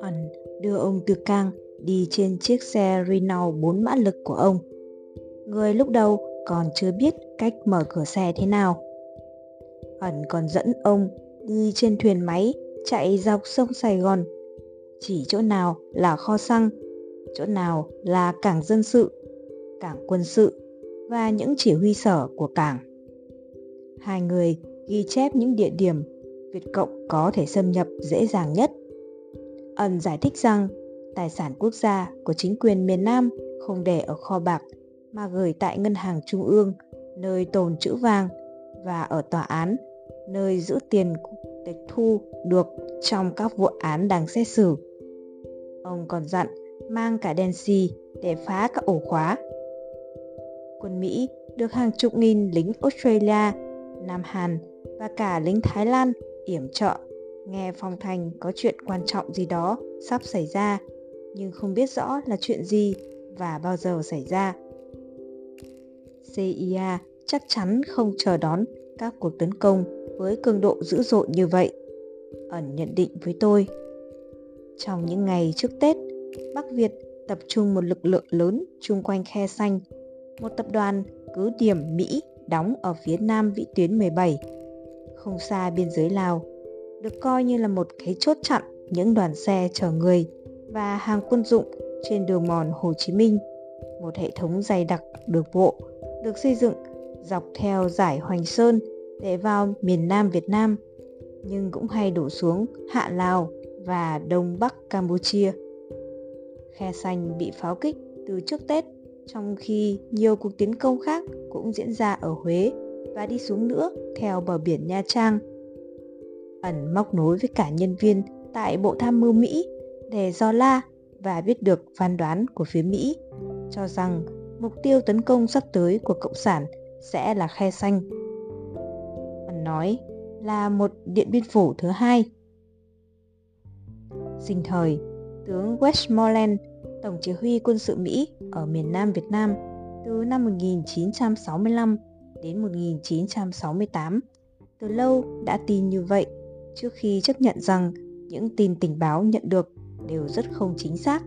Ẩn đưa ông Tư Cang đi trên chiếc xe Renault 4 mã lực của ông. Người lúc đầu còn chưa biết cách mở cửa xe thế nào. Ẩn còn dẫn ông đi trên thuyền máy chạy dọc sông Sài Gòn. Chỉ chỗ nào là kho xăng, chỗ nào là cảng dân sự, cảng quân sự và những chỉ huy sở của cảng. Hai người ghi chép những địa điểm Việt Cộng có thể xâm nhập dễ dàng nhất. Ẩn giải thích rằng tài sản quốc gia của chính quyền miền Nam không để ở kho bạc mà gửi tại ngân hàng trung ương nơi tồn trữ vàng và ở tòa án nơi giữ tiền tịch thu được trong các vụ án đang xét xử. Ông còn dặn mang cả đèn xì để phá các ổ khóa. Quân Mỹ được hàng chục nghìn lính Australia, Nam Hàn và cả lính Thái Lan yểm trợ nghe phong thành có chuyện quan trọng gì đó sắp xảy ra nhưng không biết rõ là chuyện gì và bao giờ xảy ra. CIA chắc chắn không chờ đón các cuộc tấn công với cường độ dữ dội như vậy. Ẩn nhận định với tôi. Trong những ngày trước Tết, Bắc Việt tập trung một lực lượng lớn chung quanh khe xanh. Một tập đoàn cứ điểm Mỹ đóng ở phía nam vĩ tuyến 17, không xa biên giới Lào, được coi như là một cái chốt chặn những đoàn xe chở người và hàng quân dụng trên đường mòn Hồ Chí Minh, một hệ thống dày đặc được bộ được xây dựng dọc theo giải Hoành Sơn để vào miền Nam Việt Nam, nhưng cũng hay đổ xuống Hạ Lào và Đông Bắc Campuchia. Khe xanh bị pháo kích từ trước Tết, trong khi nhiều cuộc tiến công khác cũng diễn ra ở Huế và đi xuống nữa theo bờ biển Nha Trang. Ẩn móc nối với cả nhân viên tại Bộ Tham mưu Mỹ để do la và biết được phán đoán của phía Mỹ cho rằng mục tiêu tấn công sắp tới của Cộng sản sẽ là khe xanh. Ẩn nói là một điện biên phủ thứ hai. Sinh thời, tướng Westmoreland, Tổng chỉ huy quân sự Mỹ ở miền Nam Việt Nam từ năm 1965 đến 1968, từ lâu đã tin như vậy trước khi chấp nhận rằng những tin tình báo nhận được đều rất không chính xác.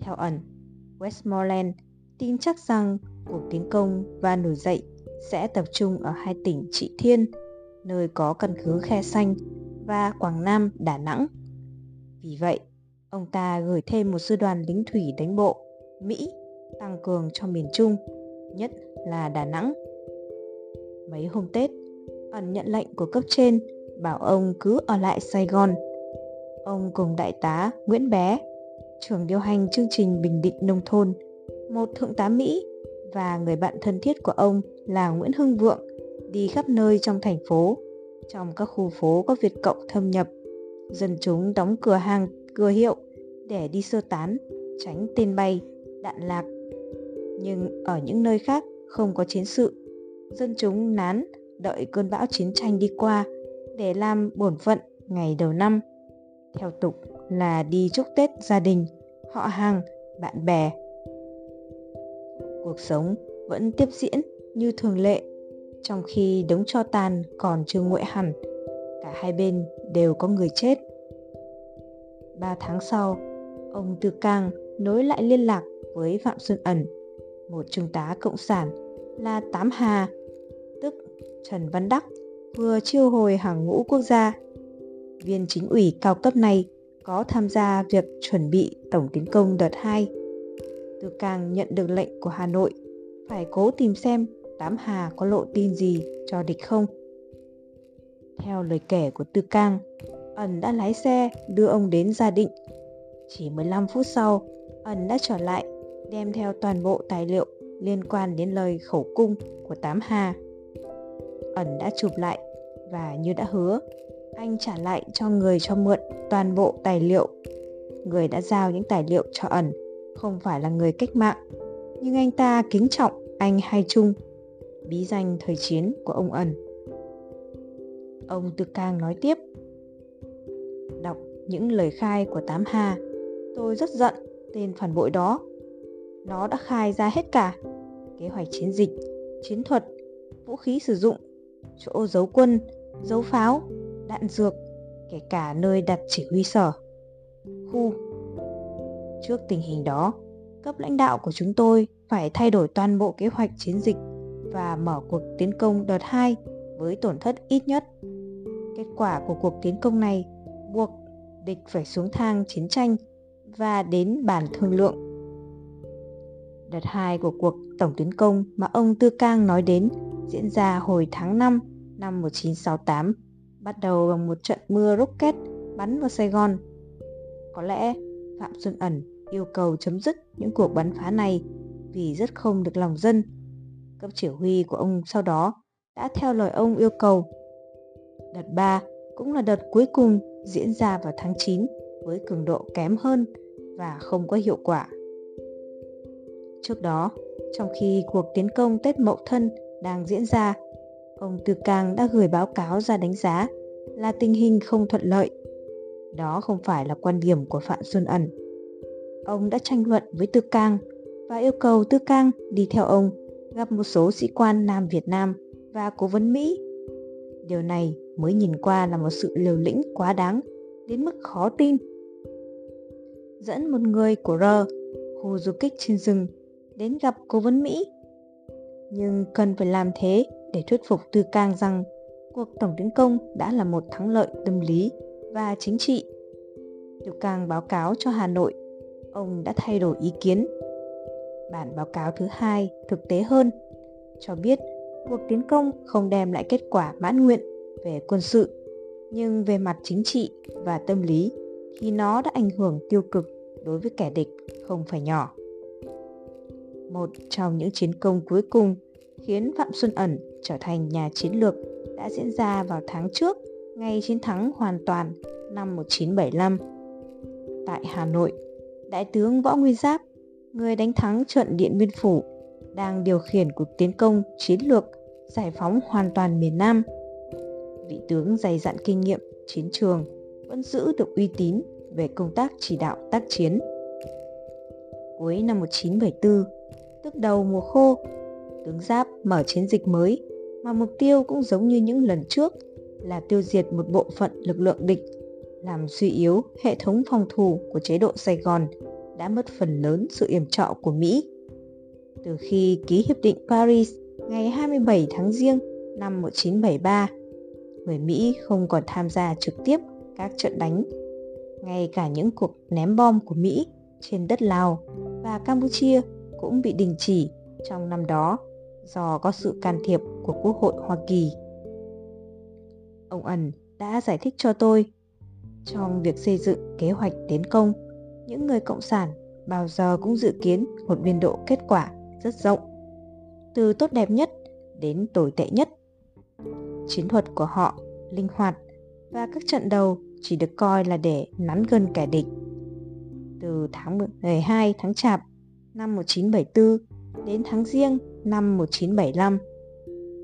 Theo ẩn, Westmoreland tin chắc rằng cuộc tiến công và nổi dậy sẽ tập trung ở hai tỉnh Trị Thiên, nơi có căn cứ Khe Xanh và Quảng Nam, Đà Nẵng. Vì vậy, ông ta gửi thêm một sư đoàn lính thủy đánh bộ Mỹ tăng cường cho miền Trung, nhất là Đà Nẵng. Mấy hôm Tết, ẩn nhận lệnh của cấp trên bảo ông cứ ở lại Sài Gòn. Ông cùng đại tá Nguyễn Bé, trưởng điều hành chương trình Bình Định Nông thôn, một thượng tá Mỹ và người bạn thân thiết của ông là Nguyễn Hưng Vượng đi khắp nơi trong thành phố, trong các khu phố có Việt Cộng thâm nhập. Dân chúng đóng cửa hàng, cửa hiệu để đi sơ tán, tránh tên bay, đạn lạc. Nhưng ở những nơi khác không có chiến sự, dân chúng nán đợi cơn bão chiến tranh đi qua để làm bổn phận ngày đầu năm. Theo tục là đi chúc Tết gia đình, họ hàng, bạn bè. Cuộc sống vẫn tiếp diễn như thường lệ, trong khi đống cho tàn còn chưa nguội hẳn, cả hai bên đều có người chết. Ba tháng sau, ông Từ Cang nối lại liên lạc với Phạm Xuân Ẩn, một trung tá cộng sản là Tám Hà, Trần Văn Đắc vừa chiêu hồi hàng ngũ quốc gia. Viên chính ủy cao cấp này có tham gia việc chuẩn bị tổng tiến công đợt 2. Từ càng nhận được lệnh của Hà Nội phải cố tìm xem Tám Hà có lộ tin gì cho địch không. Theo lời kể của Tư Cang, Ẩn đã lái xe đưa ông đến Gia Định. Chỉ 15 phút sau, Ẩn đã trở lại đem theo toàn bộ tài liệu liên quan đến lời khẩu cung của Tám Hà ẩn đã chụp lại và như đã hứa, anh trả lại cho người cho mượn toàn bộ tài liệu. Người đã giao những tài liệu cho ẩn, không phải là người cách mạng. Nhưng anh ta kính trọng anh hai trung, bí danh thời chiến của ông ẩn. Ông tư cang nói tiếp, đọc những lời khai của tám hà, tôi rất giận tên phản bội đó. Nó đã khai ra hết cả, kế hoạch chiến dịch, chiến thuật, vũ khí sử dụng chỗ giấu quân, giấu pháo, đạn dược, kể cả nơi đặt chỉ huy sở. Khu Trước tình hình đó, cấp lãnh đạo của chúng tôi phải thay đổi toàn bộ kế hoạch chiến dịch và mở cuộc tiến công đợt 2 với tổn thất ít nhất. Kết quả của cuộc tiến công này buộc địch phải xuống thang chiến tranh và đến bàn thương lượng. Đợt 2 của cuộc tổng tiến công mà ông Tư Cang nói đến diễn ra hồi tháng 5 năm 1968, bắt đầu bằng một trận mưa rocket bắn vào Sài Gòn. Có lẽ Phạm Xuân Ẩn yêu cầu chấm dứt những cuộc bắn phá này vì rất không được lòng dân. Cấp chỉ huy của ông sau đó đã theo lời ông yêu cầu. Đợt 3 cũng là đợt cuối cùng diễn ra vào tháng 9 với cường độ kém hơn và không có hiệu quả. Trước đó, trong khi cuộc tiến công Tết Mậu Thân đang diễn ra, ông Tư Cang đã gửi báo cáo ra đánh giá là tình hình không thuận lợi. Đó không phải là quan điểm của Phạm Xuân Ẩn. Ông đã tranh luận với Tư Cang và yêu cầu Tư Cang đi theo ông gặp một số sĩ quan Nam Việt Nam và cố vấn Mỹ. Điều này mới nhìn qua là một sự liều lĩnh quá đáng đến mức khó tin. Dẫn một người của R, khu du kích trên rừng, đến gặp cố vấn Mỹ. Nhưng cần phải làm thế để thuyết phục Tư Cang rằng cuộc tổng tiến công đã là một thắng lợi tâm lý và chính trị. Tư Cang báo cáo cho Hà Nội, ông đã thay đổi ý kiến. Bản báo cáo thứ hai thực tế hơn, cho biết cuộc tiến công không đem lại kết quả mãn nguyện về quân sự, nhưng về mặt chính trị và tâm lý thì nó đã ảnh hưởng tiêu cực đối với kẻ địch không phải nhỏ. Một trong những chiến công cuối cùng khiến Phạm Xuân Ẩn trở thành nhà chiến lược đã diễn ra vào tháng trước ngày chiến thắng hoàn toàn năm 1975. Tại Hà Nội, Đại tướng Võ Nguyên Giáp, người đánh thắng trận Điện Biên Phủ, đang điều khiển cuộc tiến công chiến lược giải phóng hoàn toàn miền Nam. Vị tướng dày dặn kinh nghiệm chiến trường vẫn giữ được uy tín về công tác chỉ đạo tác chiến. Cuối năm 1974, tức đầu mùa khô, tướng Giáp mở chiến dịch mới mà mục tiêu cũng giống như những lần trước là tiêu diệt một bộ phận lực lượng địch, làm suy yếu hệ thống phòng thủ của chế độ Sài Gòn đã mất phần lớn sự yểm trợ của Mỹ. Từ khi ký Hiệp định Paris ngày 27 tháng Giêng năm 1973, người Mỹ không còn tham gia trực tiếp các trận đánh. Ngay cả những cuộc ném bom của Mỹ trên đất Lào và Campuchia cũng bị đình chỉ trong năm đó do có sự can thiệp của Quốc hội Hoa Kỳ. Ông Ẩn đã giải thích cho tôi trong việc xây dựng kế hoạch tiến công, những người cộng sản bao giờ cũng dự kiến một biên độ kết quả rất rộng, từ tốt đẹp nhất đến tồi tệ nhất. Chiến thuật của họ linh hoạt và các trận đầu chỉ được coi là để nắn gân kẻ địch. Từ tháng 12 tháng Chạp năm 1974 đến tháng Giêng năm 1975,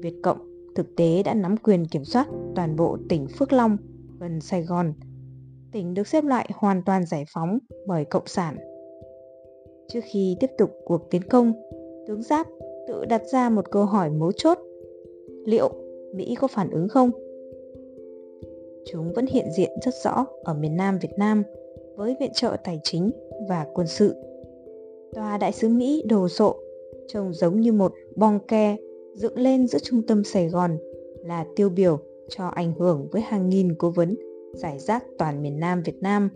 Việt Cộng thực tế đã nắm quyền kiểm soát toàn bộ tỉnh Phước Long gần Sài Gòn. Tỉnh được xếp loại hoàn toàn giải phóng bởi Cộng sản. Trước khi tiếp tục cuộc tiến công, tướng Giáp tự đặt ra một câu hỏi mấu chốt. Liệu Mỹ có phản ứng không? Chúng vẫn hiện diện rất rõ ở miền Nam Việt Nam với viện trợ tài chính và quân sự. Tòa đại sứ Mỹ đồ sộ, trông giống như một bong ke dựng lên giữa trung tâm Sài Gòn là tiêu biểu cho ảnh hưởng với hàng nghìn cố vấn giải rác toàn miền Nam Việt Nam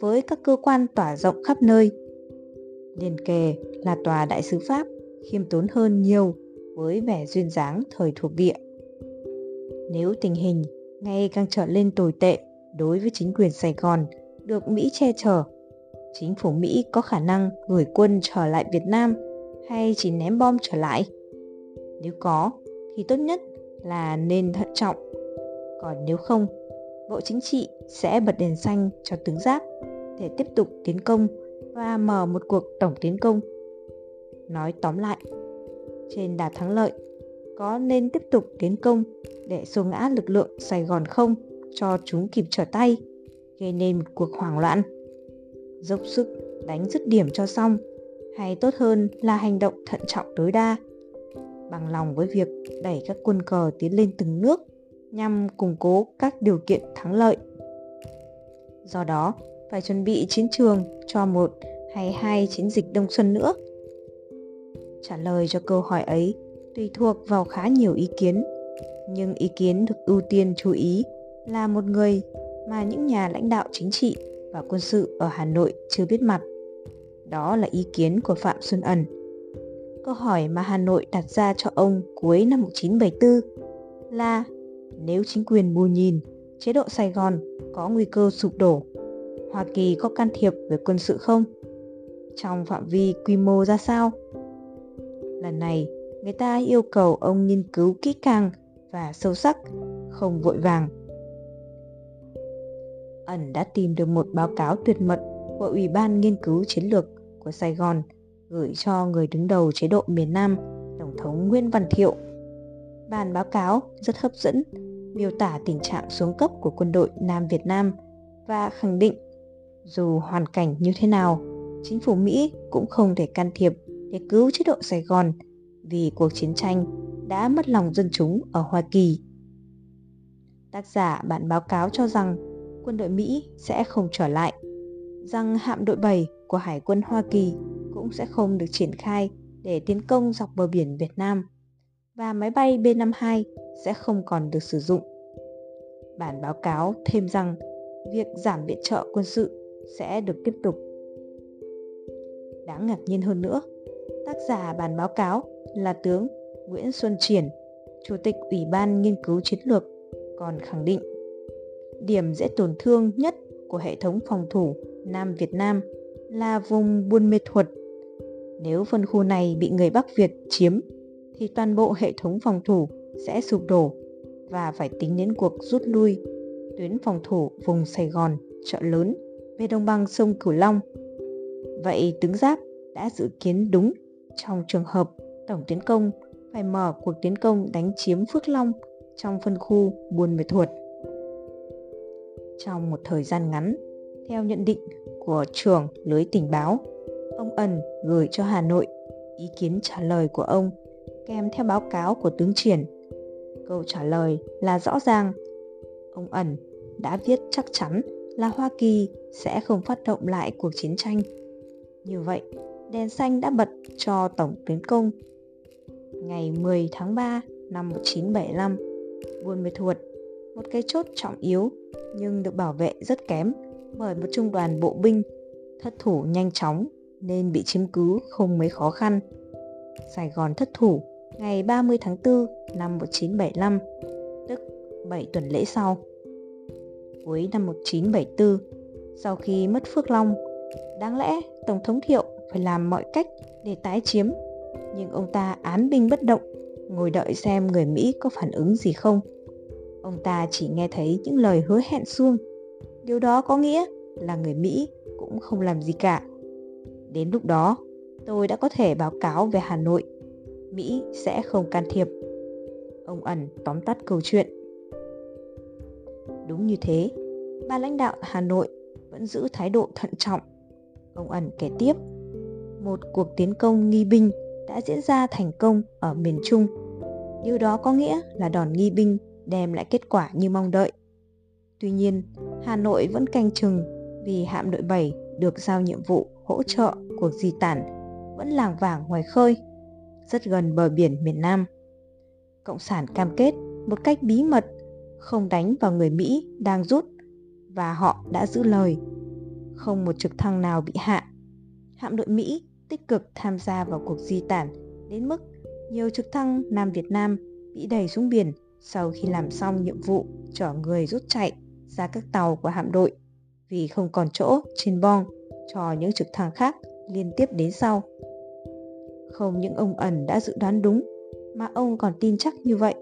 với các cơ quan tỏa rộng khắp nơi. Liền kề là tòa đại sứ Pháp khiêm tốn hơn nhiều với vẻ duyên dáng thời thuộc địa. Nếu tình hình ngày càng trở lên tồi tệ đối với chính quyền Sài Gòn được Mỹ che chở, chính phủ Mỹ có khả năng gửi quân trở lại Việt Nam hay chỉ ném bom trở lại? Nếu có, thì tốt nhất là nên thận trọng. Còn nếu không, Bộ Chính trị sẽ bật đèn xanh cho tướng Giáp để tiếp tục tiến công và mở một cuộc tổng tiến công. Nói tóm lại, trên đà thắng lợi, có nên tiếp tục tiến công để xô ngã lực lượng Sài Gòn không cho chúng kịp trở tay, gây nên một cuộc hoảng loạn. Dốc sức đánh dứt điểm cho xong, hay tốt hơn là hành động thận trọng tối đa. bằng lòng với việc đẩy các quân cờ tiến lên từng nước nhằm củng cố các điều kiện thắng lợi. Do đó, phải chuẩn bị chiến trường cho một hay hai chiến dịch đông xuân nữa. Trả lời cho câu hỏi ấy tùy thuộc vào khá nhiều ý kiến, nhưng ý kiến được ưu tiên chú ý là một người mà những nhà lãnh đạo chính trị và quân sự ở Hà Nội chưa biết mặt. Đó là ý kiến của Phạm Xuân Ẩn. Câu hỏi mà Hà Nội đặt ra cho ông cuối năm 1974 là nếu chính quyền bù nhìn, chế độ Sài Gòn có nguy cơ sụp đổ, Hoa Kỳ có can thiệp về quân sự không? Trong phạm vi quy mô ra sao? Lần này, người ta yêu cầu ông nghiên cứu kỹ càng và sâu sắc, không vội vàng. Ẩn đã tìm được một báo cáo tuyệt mật của Ủy ban Nghiên cứu Chiến lược của Sài Gòn gửi cho người đứng đầu chế độ miền Nam, Tổng thống Nguyễn Văn Thiệu. Bản báo cáo rất hấp dẫn, miêu tả tình trạng xuống cấp của quân đội Nam Việt Nam và khẳng định dù hoàn cảnh như thế nào, chính phủ Mỹ cũng không thể can thiệp để cứu chế độ Sài Gòn vì cuộc chiến tranh đã mất lòng dân chúng ở Hoa Kỳ. Tác giả bản báo cáo cho rằng quân đội Mỹ sẽ không trở lại, rằng hạm đội 7 của Hải quân Hoa Kỳ cũng sẽ không được triển khai để tiến công dọc bờ biển Việt Nam và máy bay B-52 sẽ không còn được sử dụng. Bản báo cáo thêm rằng việc giảm viện trợ quân sự sẽ được tiếp tục. Đáng ngạc nhiên hơn nữa, tác giả bản báo cáo là tướng Nguyễn Xuân Triển, Chủ tịch Ủy ban Nghiên cứu Chiến lược, còn khẳng định điểm dễ tổn thương nhất của hệ thống phòng thủ Nam Việt Nam là vùng Buôn Mê Thuột. Nếu phân khu này bị người Bắc Việt chiếm, thì toàn bộ hệ thống phòng thủ sẽ sụp đổ và phải tính đến cuộc rút lui tuyến phòng thủ vùng Sài Gòn, chợ lớn về đồng bằng sông Cửu Long. Vậy tướng Giáp đã dự kiến đúng trong trường hợp tổng tiến công phải mở cuộc tiến công đánh chiếm Phước Long trong phân khu Buôn Mê Thuột. Trong một thời gian ngắn, theo nhận định của trưởng lưới tình báo, ông Ẩn gửi cho Hà Nội ý kiến trả lời của ông kèm theo báo cáo của tướng Triển. Câu trả lời là rõ ràng. Ông Ẩn đã viết chắc chắn là Hoa Kỳ sẽ không phát động lại cuộc chiến tranh. Như vậy, đèn xanh đã bật cho tổng tiến công. Ngày 10 tháng 3 năm 1975, Buôn Mê Thuột, một cái chốt trọng yếu nhưng được bảo vệ rất kém bởi một trung đoàn bộ binh thất thủ nhanh chóng nên bị chiếm cứ không mấy khó khăn. Sài Gòn thất thủ ngày 30 tháng 4 năm 1975, tức 7 tuần lễ sau. Cuối năm 1974, sau khi mất Phước Long, đáng lẽ Tổng thống Thiệu phải làm mọi cách để tái chiếm, nhưng ông ta án binh bất động, ngồi đợi xem người Mỹ có phản ứng gì không. Ông ta chỉ nghe thấy những lời hứa hẹn suông. Điều đó có nghĩa là người Mỹ cũng không làm gì cả. Đến lúc đó, tôi đã có thể báo cáo về Hà Nội. Mỹ sẽ không can thiệp. Ông ẩn tóm tắt câu chuyện. Đúng như thế, ba lãnh đạo Hà Nội vẫn giữ thái độ thận trọng. Ông ẩn kể tiếp, một cuộc tiến công nghi binh đã diễn ra thành công ở miền Trung. Điều đó có nghĩa là đòn nghi binh đem lại kết quả như mong đợi. Tuy nhiên, Hà Nội vẫn canh chừng vì hạm đội 7 được giao nhiệm vụ hỗ trợ cuộc di tản vẫn làng vàng ngoài khơi, rất gần bờ biển miền Nam. Cộng sản cam kết một cách bí mật không đánh vào người Mỹ đang rút và họ đã giữ lời. Không một trực thăng nào bị hạ. Hạm đội Mỹ tích cực tham gia vào cuộc di tản đến mức nhiều trực thăng Nam Việt Nam bị đẩy xuống biển sau khi làm xong nhiệm vụ chở người rút chạy ra các tàu của hạm đội vì không còn chỗ trên bong cho những trực thăng khác liên tiếp đến sau. Không những ông ẩn đã dự đoán đúng mà ông còn tin chắc như vậy,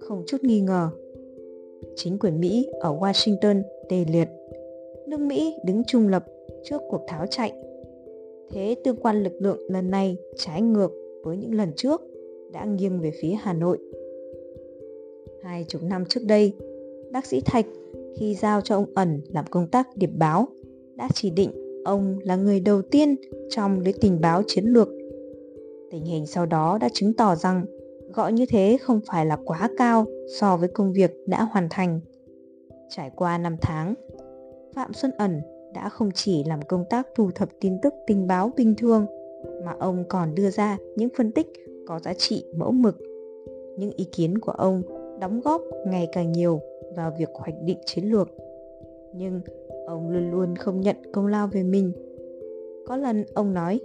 không chút nghi ngờ. Chính quyền Mỹ ở Washington tê liệt. Nước Mỹ đứng trung lập trước cuộc tháo chạy. Thế tương quan lực lượng lần này trái ngược với những lần trước đã nghiêng về phía Hà Nội. Hai chục năm trước đây, bác sĩ Thạch khi giao cho ông ẩn làm công tác điệp báo đã chỉ định ông là người đầu tiên trong lưới tình báo chiến lược. Tình hình sau đó đã chứng tỏ rằng gọi như thế không phải là quá cao so với công việc đã hoàn thành. Trải qua năm tháng, Phạm Xuân Ẩn đã không chỉ làm công tác thu thập tin tức tình báo bình thường mà ông còn đưa ra những phân tích có giá trị mẫu mực. Những ý kiến của ông đóng góp ngày càng nhiều vào việc hoạch định chiến lược. Nhưng ông luôn luôn không nhận công lao về mình. Có lần ông nói,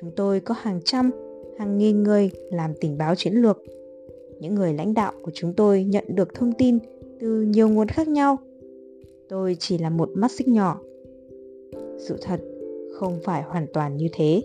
chúng tôi có hàng trăm, hàng nghìn người làm tình báo chiến lược. Những người lãnh đạo của chúng tôi nhận được thông tin từ nhiều nguồn khác nhau. Tôi chỉ là một mắt xích nhỏ. Sự thật không phải hoàn toàn như thế.